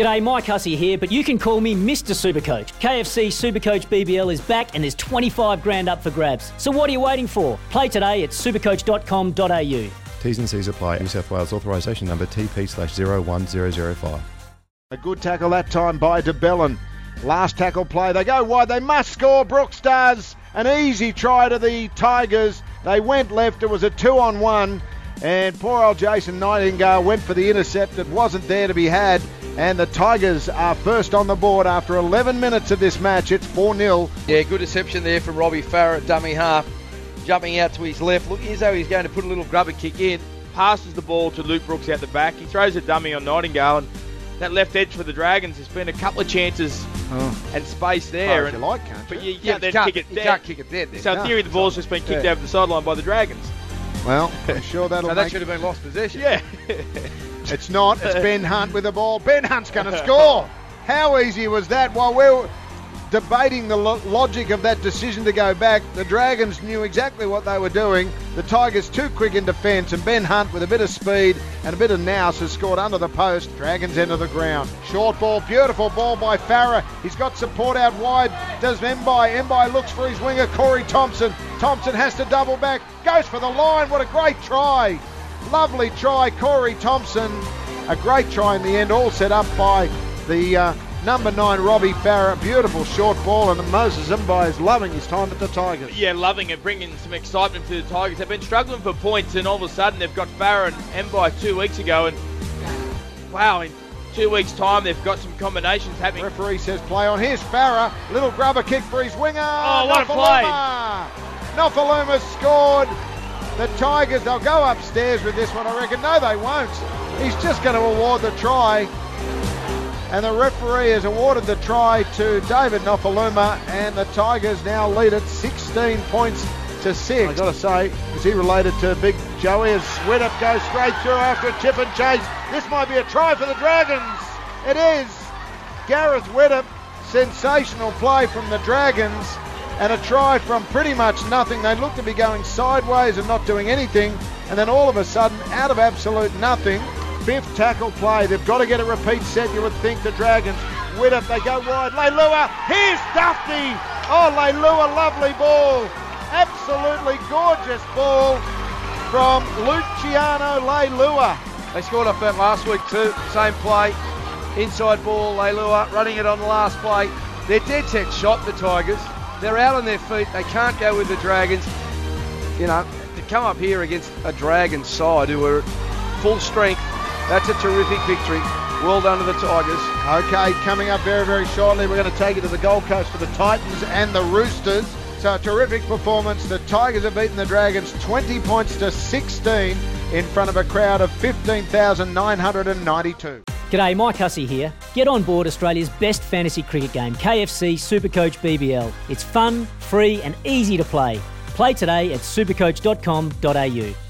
G'day, Mike Hussey here, but you can call me Mr. Supercoach. KFC Supercoach BBL is back and there's 25 grand up for grabs. So what are you waiting for? Play today at supercoach.com.au. T's and C's apply. New South Wales authorisation number TP slash 01005. A good tackle that time by de Belin. Last tackle play. They go wide. They must score. Brooks does. An easy try to the Tigers. They went left. It was a two on one. And poor old Jason Nightingale went for the intercept. It wasn't there to be had. And the Tigers are first on the board after 11 minutes of this match. It's 4 0. Yeah, good reception there from Robbie Farah, dummy half. Jumping out to his left. Looking as though he's going to put a little grubber kick in. Passes the ball to Luke Brooks out the back. He throws a dummy on Nightingale. And that left edge for the Dragons, there's been a couple of chances Oh. and space there. if you like, can't but you? you, Yeah, can't you can't, kick it you can't kick it dead. Then. So in No. theory, the ball's just been kicked Yeah. over the sideline by the Dragons. Well, I'm sure that'll so that should have been lost possession. Yeah. It's not. It's Ben Hunt with the ball. Ben Hunt's going to score. How easy was that? While we're debating the lo- logic of that decision to go back, the Dragons knew exactly what they were doing. The Tigers too quick in defence, and Ben Hunt with a bit of speed and a bit of nous has scored under the post. Dragons enter the ground. Short ball, beautiful ball by Farah. He's got support out wide. Does Mbye? Mbye looks for his winger, Corey Thompson. Thompson has to double back. Goes for the line. What a great try. Lovely try, Corey Thompson. A great try in the end, all set up by the uh, number nine, Robbie Farah. Beautiful short ball, and Moses Mbye is loving his time at the Tigers. yeah, loving it, bringing some excitement to the Tigers. They've been struggling for points, and all of a sudden they've got Farah and Mbye two weeks ago, and wow, in two weeks' time they've got some combinations happening. Referee says play on. Here's Farah. Little grubber kick for his winger. Oh, what a Nofoaluma. Nofoaluma scored. The Tigers, they'll go upstairs with this one, I reckon. No, they won't. He's just going to award the try. And the referee has awarded the try to David Nofoaluma, and the Tigers now lead at 16 points to six. I've got to say, is he related to Big Joey? As Widdop goes straight through after a chip and chase. This might be a try for the Dragons. It is. Gareth Widdop, sensational play from the Dragons, and a try from pretty much nothing. They looked to be going sideways and not doing anything, and then all of a sudden, out of absolute nothing, fifth tackle play. They've got to get a repeat set, you would think, the Dragons. Widdop, they go wide. Leilua, here's Dufty. Oh, Leilua, lovely ball. Absolutely gorgeous ball from Luciano Leilua. They scored off that last week too. Same play. Inside ball, Leilua running it on the last play. They're dead set shot, the Tigers. They're out on their feet. They can't go with the Dragons. You know, to come up here against a Dragon side who are full strength, that's a terrific victory. Well done to the Tigers. Okay, coming up very, very shortly, we're going to take you to the Gold Coast for the Titans and the Roosters. So a terrific performance. The Tigers have beaten the Dragons 20 points to 16 in front of a crowd of 15,992. G'day, Mike Hussey here. Get on board Australia's best fantasy cricket game, KFC Supercoach BBL. It's fun, free, and easy to play. Play today at supercoach.com.au.